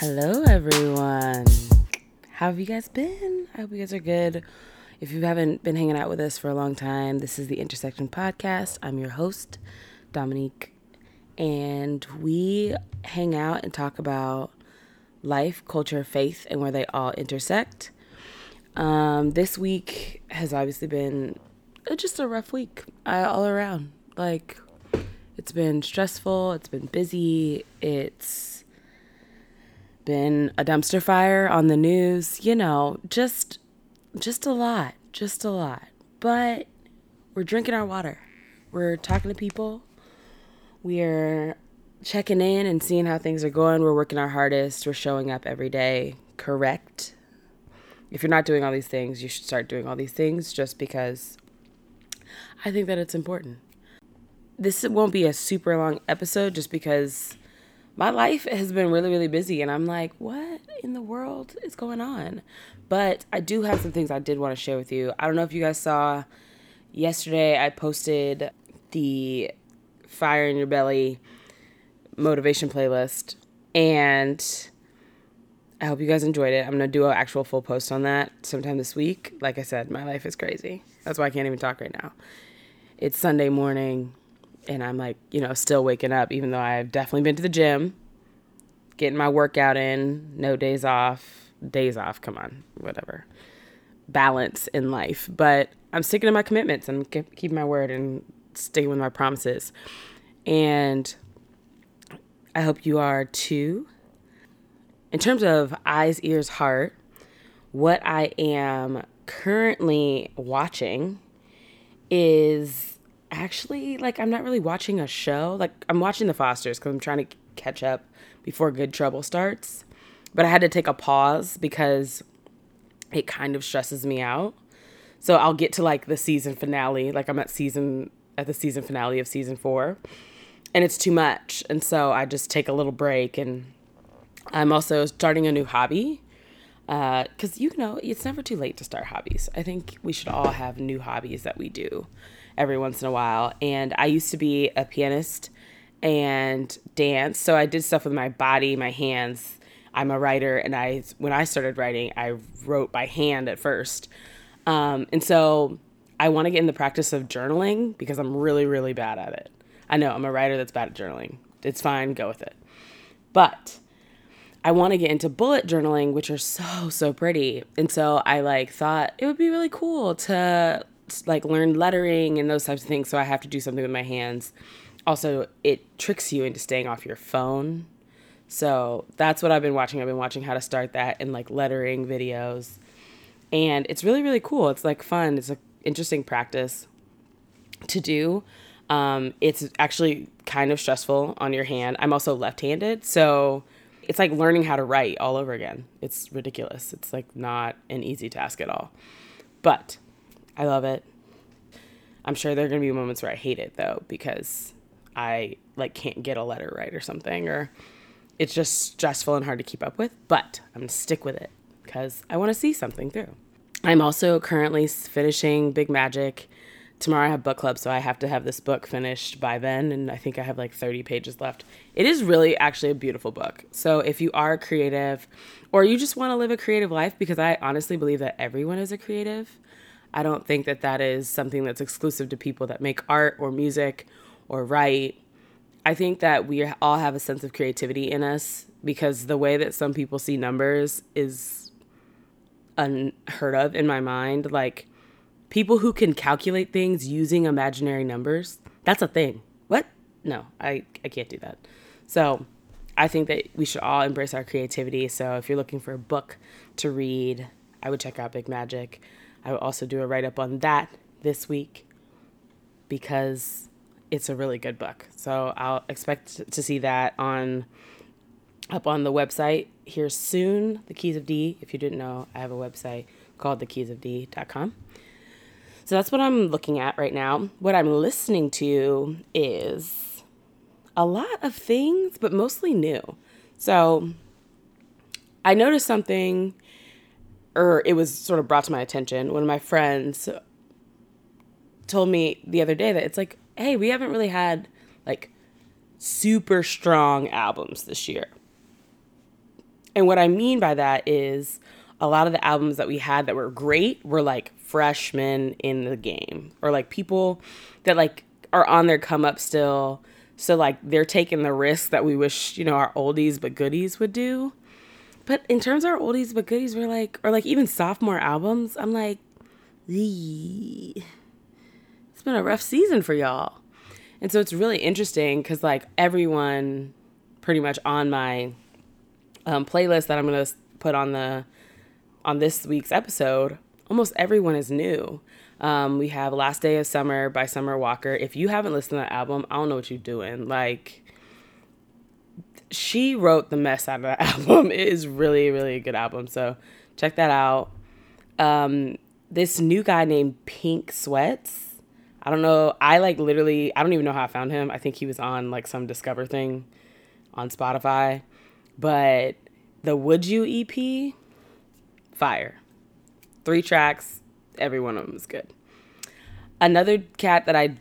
Hello, everyone. How have you guys been? I hope you guys are good. If you haven't been hanging out with us for a long time, this is the Intersection Podcast. I'm your host, Dominique, and we hang out and talk about life, culture, faith, and where they all intersect. Um, this week has obviously been just a rough week uh, all around. Like, it's been stressful, it's been busy, it's been a dumpster fire on the news, you know, just just a lot, just a lot. But we're drinking our water. We're talking to people. We're checking in and seeing how things are going. We're working our hardest. We're showing up every day. Correct. If you're not doing all these things, you should start doing all these things just because I think that it's important. This won't be a super long episode just because my life has been really, really busy, and I'm like, what in the world is going on? But I do have some things I did want to share with you. I don't know if you guys saw yesterday, I posted the Fire in Your Belly motivation playlist, and I hope you guys enjoyed it. I'm gonna do an actual full post on that sometime this week. Like I said, my life is crazy. That's why I can't even talk right now. It's Sunday morning and I'm like, you know, still waking up, even though I've definitely been to the gym, getting my workout in, no days off, days off, come on, whatever. Balance in life. But I'm sticking to my commitments and keeping my word and sticking with my promises. And I hope you are too. In terms of eyes, ears, heart, what I am currently watching is actually like I'm not really watching a show. Like I'm watching The Fosters because I'm trying to catch up before Good Trouble starts. But I had to take a pause because it kind of stresses me out. So I'll get to like the season finale. Like I'm at season at the season finale of season four, and it's too much. And so I just take a little break. And I'm also starting a new hobby because uh, you know it's never too late to start hobbies. I think we should all have new hobbies that we do every once in a while. And I used to be a pianist and dance, so I did stuff with my body, my hands. I'm a writer, and I when I started writing, I wrote by hand at first, um, and so I want to get in the practice of journaling because I'm really really bad at it. I know I'm a writer that's bad at journaling. It's fine, go with it. But I want to get into bullet journaling, which are so so pretty, and so I like thought it would be really cool to like learn lettering and those types of things. So I have to do something with my hands. Also, it tricks you into staying off your phone. So that's what I've been watching. I've been watching how to start that and like lettering videos. And it's really, really cool. It's like fun. It's an interesting practice to do. Um, it's actually kind of stressful on your hand. I'm also left handed. So it's like learning how to write all over again. It's ridiculous. It's like not an easy task at all. But I love it. I'm sure there are going to be moments where I hate it though because I like can't get a letter right or something or it's just stressful and hard to keep up with, but I'm going to stick with it cuz I want to see something through. I'm also currently finishing Big Magic. Tomorrow I have book club, so I have to have this book finished by then and I think I have like 30 pages left. It is really actually a beautiful book. So if you are creative or you just want to live a creative life because I honestly believe that everyone is a creative I don't think that that is something that's exclusive to people that make art or music or write. I think that we all have a sense of creativity in us because the way that some people see numbers is unheard of in my mind. Like people who can calculate things using imaginary numbers, that's a thing. What? No, I, I can't do that. So I think that we should all embrace our creativity. So if you're looking for a book to read, I would check out Big Magic. I will also do a write up on that this week because it's a really good book. So I'll expect to see that on up on the website here soon. The Keys of D. If you didn't know, I have a website called thekeysofd.com. So that's what I'm looking at right now. What I'm listening to is a lot of things, but mostly new. So I noticed something or it was sort of brought to my attention. One of my friends told me the other day that it's like, hey, we haven't really had like super strong albums this year. And what I mean by that is a lot of the albums that we had that were great were like freshmen in the game or like people that like are on their come up still. So like they're taking the risk that we wish, you know, our oldies but goodies would do. But in terms of our oldies but goodies, we're like, or like even sophomore albums, I'm like, it's been a rough season for y'all. And so it's really interesting because like everyone pretty much on my um, playlist that I'm gonna put on the on this week's episode, almost everyone is new. Um, we have Last Day of Summer by Summer Walker. If you haven't listened to that album, I don't know what you're doing. Like, she wrote the mess out of that album. It is really, really a good album. So check that out. Um, this new guy named Pink Sweats. I don't know. I like literally, I don't even know how I found him. I think he was on like some Discover thing on Spotify. But the Would You EP, fire. Three tracks, every one of them is good. Another cat that I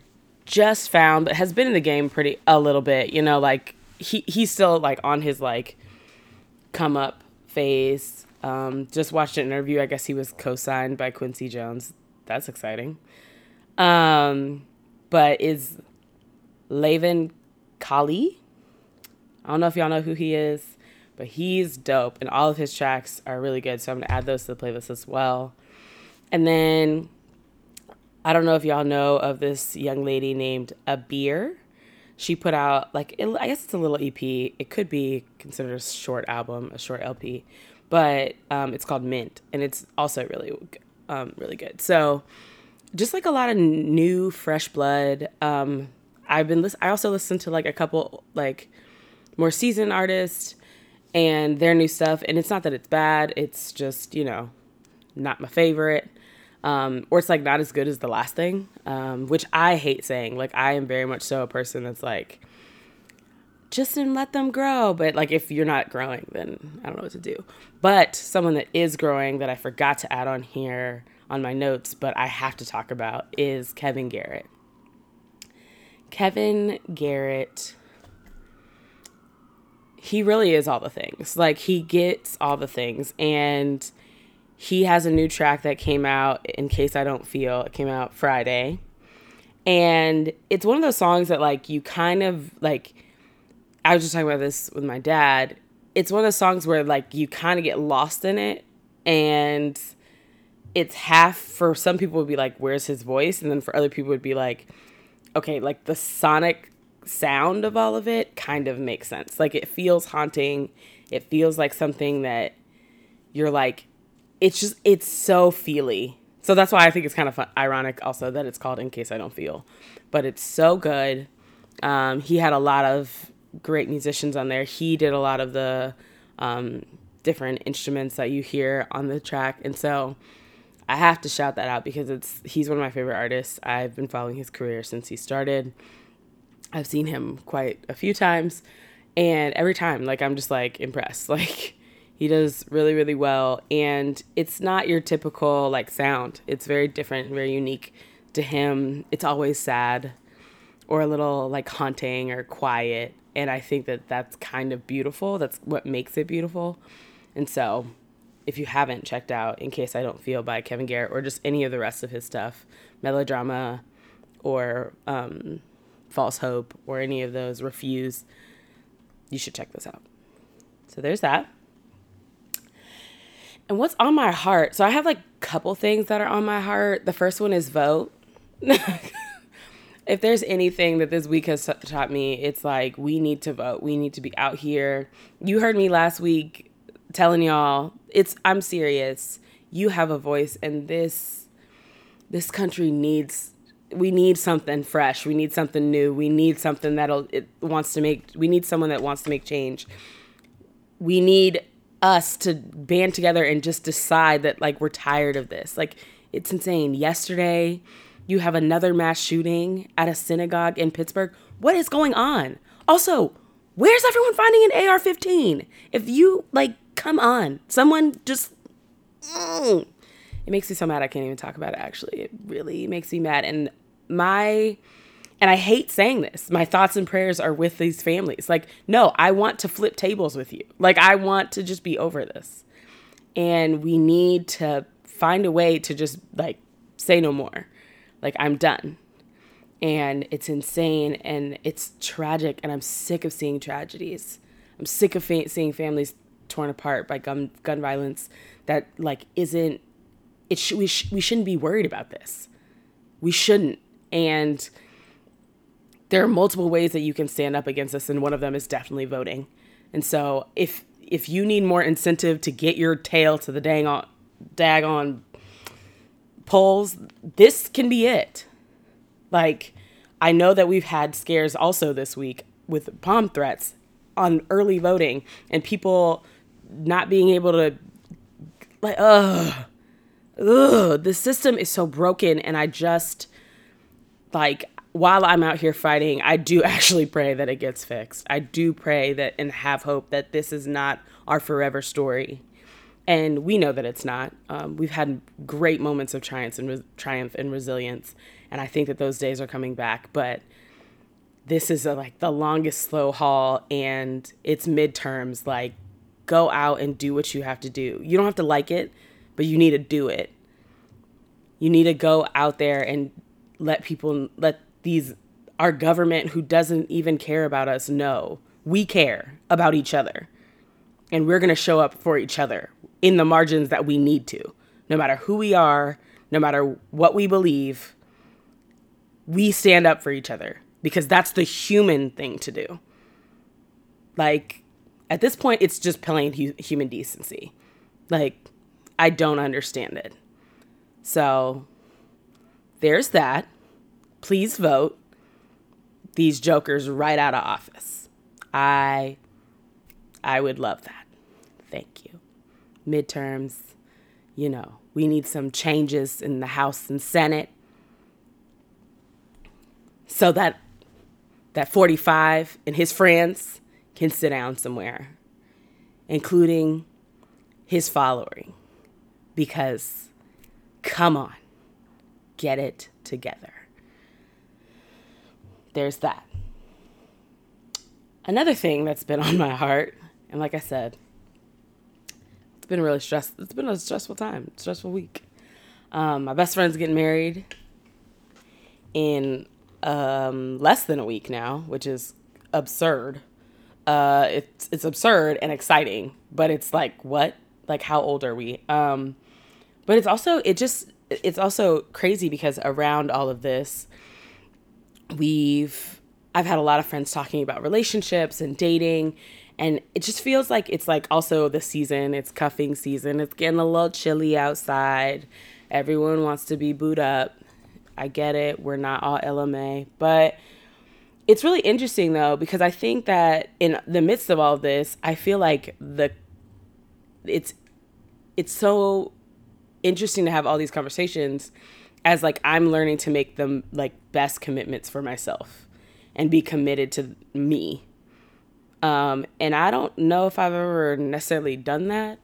just found, but has been in the game pretty a little bit, you know, like he he's still like on his like come up phase. Um, just watched an interview. I guess he was co-signed by Quincy Jones. That's exciting. Um, but is Leven Kali? I don't know if y'all know who he is, but he's dope, and all of his tracks are really good. So I'm gonna add those to the playlist as well. And then I don't know if y'all know of this young lady named Abir. She put out like it, I guess it's a little EP. It could be considered a short album, a short LP, but um, it's called Mint, and it's also really, um, really good. So just like a lot of new, fresh blood. Um, I've been listen- I also listened to like a couple like more seasoned artists and their new stuff, and it's not that it's bad. It's just you know not my favorite um, or it's like not as good as the last thing, um, which I hate saying. Like I am very much so a person that's like, just and let them grow. But like if you're not growing, then I don't know what to do. But someone that is growing that I forgot to add on here on my notes, but I have to talk about is Kevin Garrett. Kevin Garrett he really is all the things. Like he gets all the things and he has a new track that came out in case I don't feel it came out Friday. And it's one of those songs that like you kind of like I was just talking about this with my dad. It's one of those songs where like you kind of get lost in it and it's half for some people would be like where's his voice and then for other people would be like okay, like the sonic sound of all of it kind of makes sense. Like it feels haunting. It feels like something that you're like it's just it's so feely. So that's why I think it's kind of fun, ironic also that it's called In Case I Don't Feel. But it's so good. Um, he had a lot of great musicians on there. He did a lot of the um, different instruments that you hear on the track, and so I have to shout that out because it's he's one of my favorite artists. I've been following his career since he started. I've seen him quite a few times, and every time, like I'm just like impressed. Like he does really, really well. And it's not your typical like sound, it's very different, very unique to him. It's always sad or a little like haunting or quiet. And I think that that's kind of beautiful. That's what makes it beautiful. And so, if you haven't checked out In Case I Don't Feel by Kevin Garrett or just any of the rest of his stuff, Melodrama or um, False Hope or any of those, Refuse, you should check this out. So, there's that. And what's on my heart? So I have like a couple things that are on my heart. The first one is vote. if there's anything that this week has taught me, it's like we need to vote. We need to be out here. You heard me last week telling y'all, it's I'm serious. You have a voice and this this country needs we need something fresh. We need something new. We need something that'll it wants to make we need someone that wants to make change. We need us to band together and just decide that like we're tired of this. Like it's insane. Yesterday, you have another mass shooting at a synagogue in Pittsburgh. What is going on? Also, where's everyone finding an AR-15? If you like come on. Someone just mm, it makes me so mad I can't even talk about it actually. It really makes me mad and my And I hate saying this. My thoughts and prayers are with these families. Like, no, I want to flip tables with you. Like, I want to just be over this. And we need to find a way to just like say no more. Like, I'm done. And it's insane and it's tragic. And I'm sick of seeing tragedies. I'm sick of fa- seeing families torn apart by gun, gun violence that, like, isn't, it sh- we, sh- we shouldn't be worried about this. We shouldn't. And, there are multiple ways that you can stand up against this, and one of them is definitely voting. And so if if you need more incentive to get your tail to the dang on dag on polls, this can be it. Like I know that we've had scares also this week with bomb threats on early voting and people not being able to like ugh ugh the system is so broken and I just like while I'm out here fighting, I do actually pray that it gets fixed. I do pray that and have hope that this is not our forever story. And we know that it's not. Um, we've had great moments of triumph and re- triumph and resilience, and I think that those days are coming back. But this is a, like the longest slow haul, and it's midterms. Like, go out and do what you have to do. You don't have to like it, but you need to do it. You need to go out there and let people let these our government who doesn't even care about us know we care about each other. And we're going to show up for each other in the margins that we need to. No matter who we are no matter what we believe we stand up for each other because that's the human thing to do. Like at this point it's just plain hu- human decency. Like i don't understand it. So there's that please vote these jokers right out of office. I I would love that. Thank you. Midterms, you know, we need some changes in the House and Senate so that that 45 and his friends can sit down somewhere, including his following. Because come on, get it together. There's that. Another thing that's been on my heart, and like I said, it's been really stress. It's been a stressful time, stressful week. Um, my best friend's getting married in um, less than a week now, which is absurd. Uh, it's it's absurd and exciting, but it's like what? Like how old are we? Um, but it's also it just it's also crazy because around all of this, we've I've had a lot of friends talking about relationships and dating and it just feels like it's like also the season, it's cuffing season. It's getting a little chilly outside. Everyone wants to be booed up. I get it. We're not all LMA, but it's really interesting though because I think that in the midst of all of this, I feel like the it's it's so interesting to have all these conversations as like I'm learning to make them like best commitments for myself and be committed to me. Um, and I don't know if I've ever necessarily done that,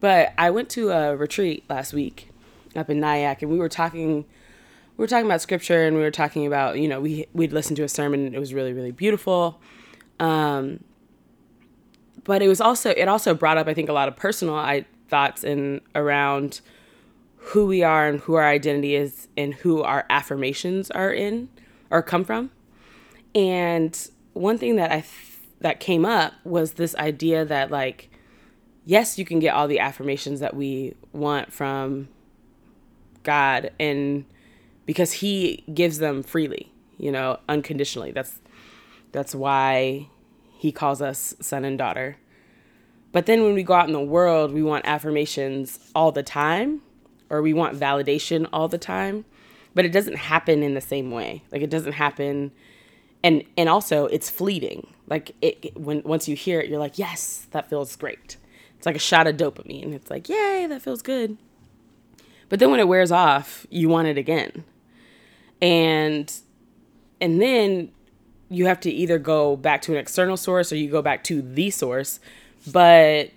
but I went to a retreat last week up in Nyack and we were talking we were talking about scripture and we were talking about, you know, we we'd listened to a sermon and it was really, really beautiful. Um, but it was also it also brought up I think a lot of personal I thoughts in around who we are and who our identity is and who our affirmations are in or come from. And one thing that I th- that came up was this idea that like yes, you can get all the affirmations that we want from God and because he gives them freely, you know, unconditionally. That's that's why he calls us son and daughter. But then when we go out in the world, we want affirmations all the time or we want validation all the time, but it doesn't happen in the same way. Like it doesn't happen and and also it's fleeting. Like it, when once you hear it, you're like, "Yes, that feels great." It's like a shot of dopamine. It's like, "Yay, that feels good." But then when it wears off, you want it again. And and then you have to either go back to an external source or you go back to the source. But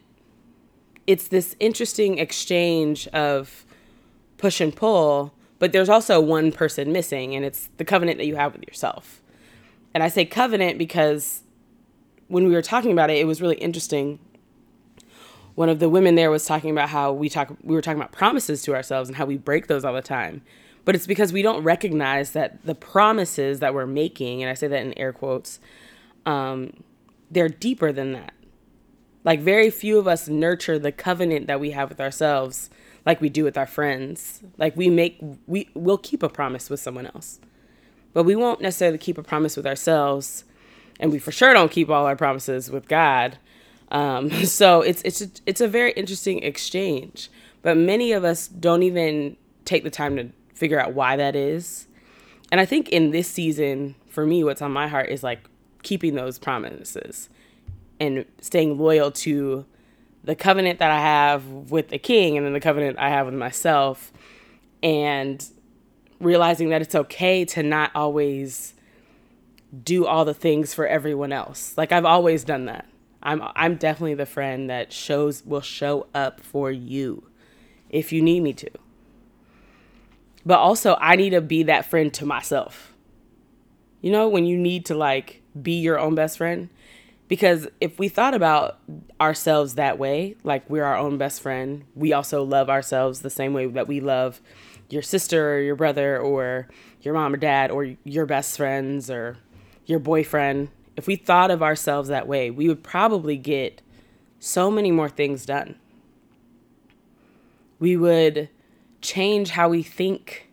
it's this interesting exchange of push and pull but there's also one person missing, and it's the covenant that you have with yourself. And I say covenant because when we were talking about it, it was really interesting. One of the women there was talking about how we talk we were talking about promises to ourselves and how we break those all the time. But it's because we don't recognize that the promises that we're making, and I say that in air quotes, um, they're deeper than that. Like very few of us nurture the covenant that we have with ourselves like we do with our friends. Like we make we we'll keep a promise with someone else. But we won't necessarily keep a promise with ourselves and we for sure don't keep all our promises with God. Um, so it's it's a, it's a very interesting exchange. But many of us don't even take the time to figure out why that is. And I think in this season, for me, what's on my heart is like keeping those promises and staying loyal to the covenant that I have with the king and then the covenant I have with myself and realizing that it's okay to not always do all the things for everyone else. Like I've always done that. I'm I'm definitely the friend that shows will show up for you if you need me to. But also I need to be that friend to myself. You know, when you need to like be your own best friend because if we thought about ourselves that way, like we're our own best friend, we also love ourselves the same way that we love your sister or your brother or your mom or dad or your best friends or your boyfriend, if we thought of ourselves that way, we would probably get so many more things done. We would change how we think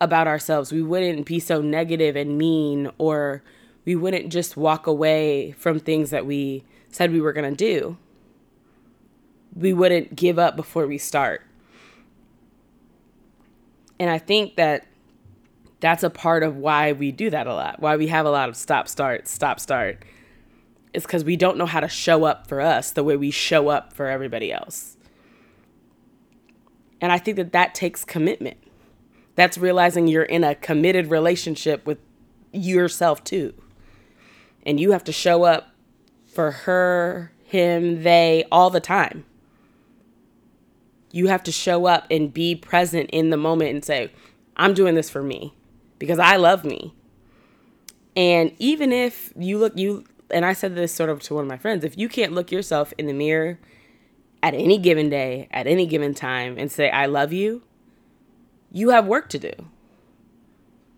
about ourselves. We wouldn't be so negative and mean, or we wouldn't just walk away from things that we said we were going to do. We wouldn't give up before we start. And I think that that's a part of why we do that a lot, why we have a lot of stop, start, stop, start. It's because we don't know how to show up for us the way we show up for everybody else. And I think that that takes commitment. That's realizing you're in a committed relationship with yourself too. And you have to show up for her, him, they all the time. You have to show up and be present in the moment and say, I'm doing this for me because I love me. And even if you look, you, and I said this sort of to one of my friends, if you can't look yourself in the mirror at any given day, at any given time, and say, I love you, you have work to do.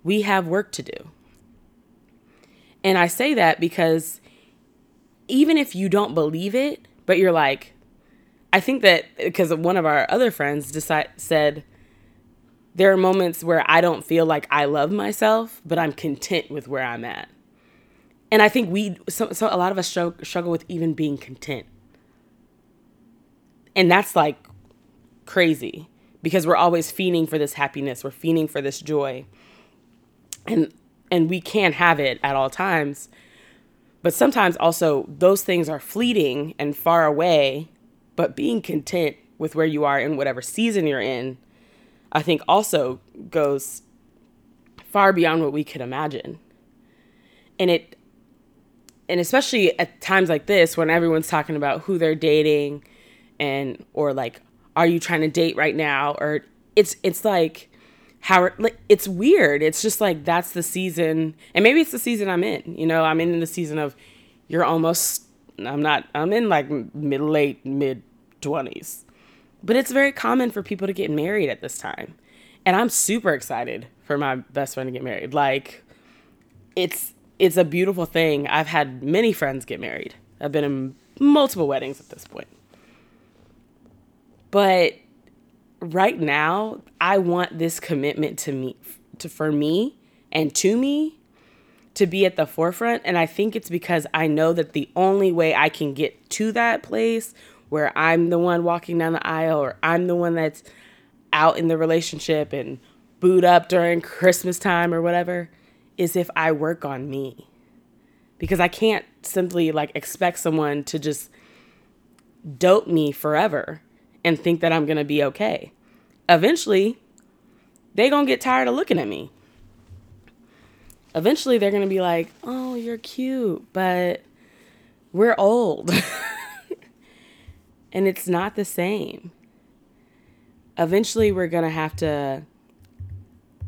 We have work to do. And I say that because even if you don't believe it, but you're like, I think that because one of our other friends decide, said, there are moments where I don't feel like I love myself, but I'm content with where I'm at. And I think we, so, so a lot of us struggle with even being content. And that's like crazy because we're always feeding for this happiness, we're feeding for this joy. And and we can't have it at all times. But sometimes also those things are fleeting and far away, but being content with where you are in whatever season you're in I think also goes far beyond what we could imagine. And it and especially at times like this when everyone's talking about who they're dating and or like are you trying to date right now or it's it's like how like it's weird. It's just like that's the season and maybe it's the season I'm in. You know, I'm in the season of you're almost I'm not I'm in like mid late mid 20s. But it's very common for people to get married at this time. And I'm super excited for my best friend to get married. Like it's it's a beautiful thing. I've had many friends get married. I've been in multiple weddings at this point. But right now, I want this commitment to me to for me and to me to be at the forefront and I think it's because I know that the only way I can get to that place where I'm the one walking down the aisle or I'm the one that's out in the relationship and boot up during Christmas time or whatever is if I work on me. Because I can't simply like expect someone to just dope me forever and think that I'm going to be okay. Eventually, they going to get tired of looking at me. Eventually, they're going to be like, "Oh, you're cute, but we're old." and it's not the same. Eventually, we're going to have to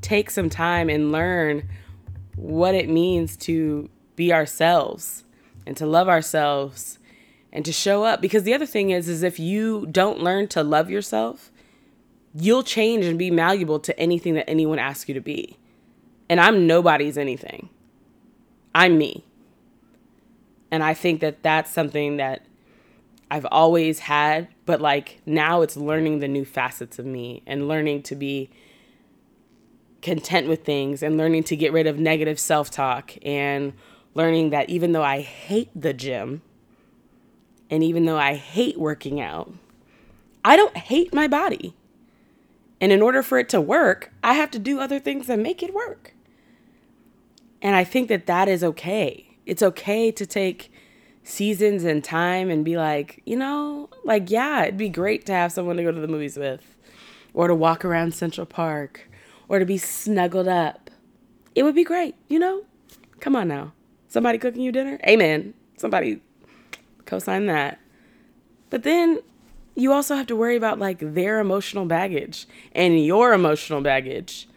take some time and learn what it means to be ourselves and to love ourselves and to show up. Because the other thing is is if you don't learn to love yourself you'll change and be malleable to anything that anyone asks you to be. And i'm nobody's anything. I'm me. And i think that that's something that i've always had but like now it's learning the new facets of me and learning to be content with things and learning to get rid of negative self-talk and learning that even though i hate the gym and even though I hate working out, I don't hate my body. And in order for it to work, I have to do other things that make it work. And I think that that is okay. It's okay to take seasons and time and be like, you know, like, yeah, it'd be great to have someone to go to the movies with, or to walk around Central Park, or to be snuggled up. It would be great, you know? Come on now. Somebody cooking you dinner? Amen. Somebody co-sign that. But then you also have to worry about like their emotional baggage and your emotional baggage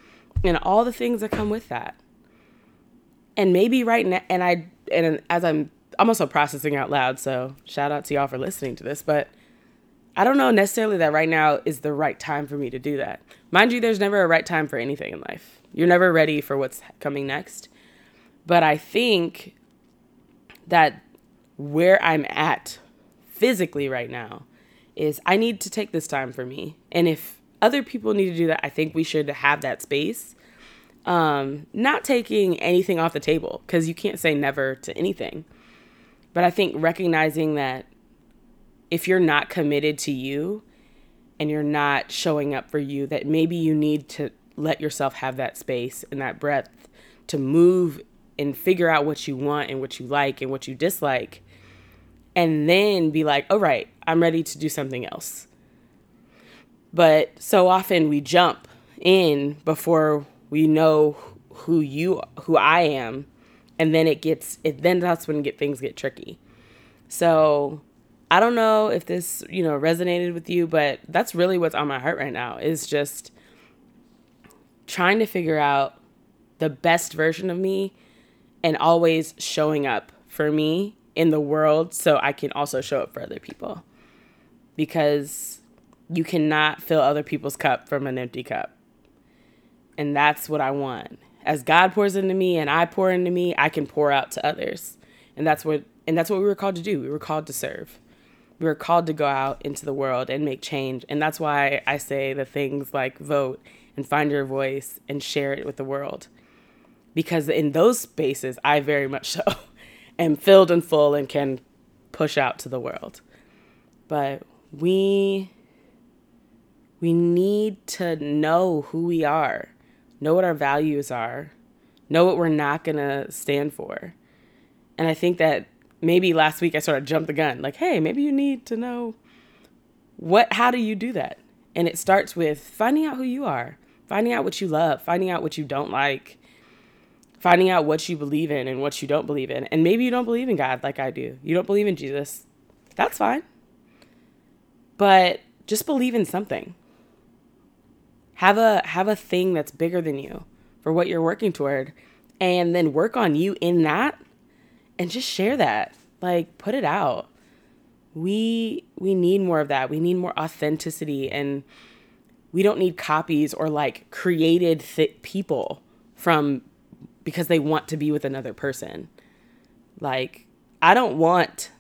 and all the things that come with that. And maybe right now, and I, and as I'm, I'm also processing out loud, so shout out to y'all for listening to this, but I don't know necessarily that right now is the right time for me to do that. Mind you, there's never a right time for anything in life. You're never ready for what's coming next. But I think that where I'm at physically right now is I need to take this time for me. And if other people need to do that, I think we should have that space. Um, not taking anything off the table because you can't say never to anything. But I think recognizing that if you're not committed to you and you're not showing up for you, that maybe you need to let yourself have that space and that breath to move and figure out what you want and what you like and what you dislike and then be like, all right, I'm ready to do something else. But so often we jump in before we know who you who I am and then it gets it then that's when get things get tricky. So I don't know if this, you know, resonated with you, but that's really what's on my heart right now is just trying to figure out the best version of me and always showing up for me in the world so I can also show up for other people. Because you cannot fill other people's cup from an empty cup. And that's what I want. As God pours into me and I pour into me, I can pour out to others. And that's what and that's what we were called to do. We were called to serve. We were called to go out into the world and make change. And that's why I say the things like vote and find your voice and share it with the world. Because in those spaces, I very much so am filled and full and can push out to the world. But we we need to know who we are, know what our values are, know what we're not going to stand for. And I think that maybe last week I sort of jumped the gun like, "Hey, maybe you need to know what how do you do that?" And it starts with finding out who you are, finding out what you love, finding out what you don't like, finding out what you believe in and what you don't believe in. And maybe you don't believe in God like I do. You don't believe in Jesus. That's fine. But just believe in something. Have a have a thing that's bigger than you for what you're working toward and then work on you in that and just share that. Like put it out. We we need more of that. We need more authenticity and we don't need copies or like created th- people from because they want to be with another person. Like, I don't want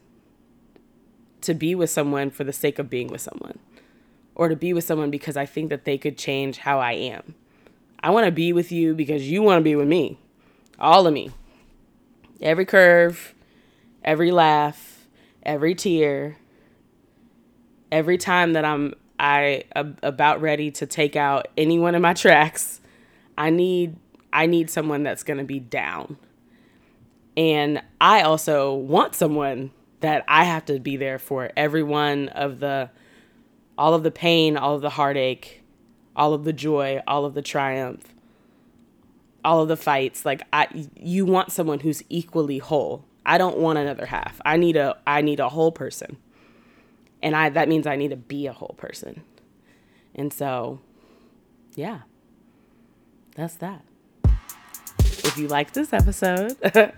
to be with someone for the sake of being with someone or to be with someone because I think that they could change how I am. I want to be with you because you want to be with me. All of me. Every curve, every laugh, every tear, every time that I'm I about ready to take out anyone in my tracks, I need I need someone that's going to be down. And I also want someone that I have to be there for every one of the all of the pain, all of the heartache, all of the joy, all of the triumph, all of the fights. Like I you want someone who's equally whole. I don't want another half. I need a I need a whole person. And I that means I need to be a whole person. And so yeah that's that. If you like this episode,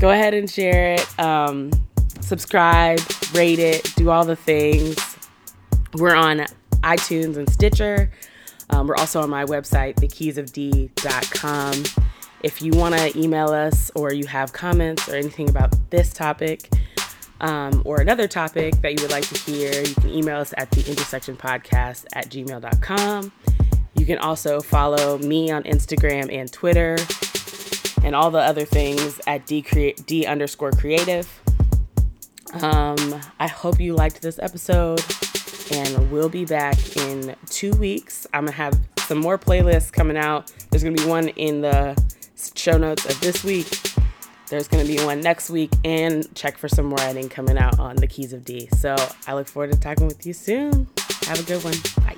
go ahead and share it. Um, subscribe, rate it, do all the things. We're on iTunes and Stitcher. Um, we're also on my website, thekeysofd.com. If you want to email us or you have comments or anything about this topic um, or another topic that you would like to hear, you can email us at the intersection podcast at gmail.com. You can also follow me on Instagram and Twitter and all the other things at D, D underscore creative. Um, I hope you liked this episode, and we'll be back in two weeks. I'm gonna have some more playlists coming out. There's gonna be one in the show notes of this week. There's gonna be one next week, and check for some more writing coming out on the Keys of D. So I look forward to talking with you soon. Have a good one. Bye.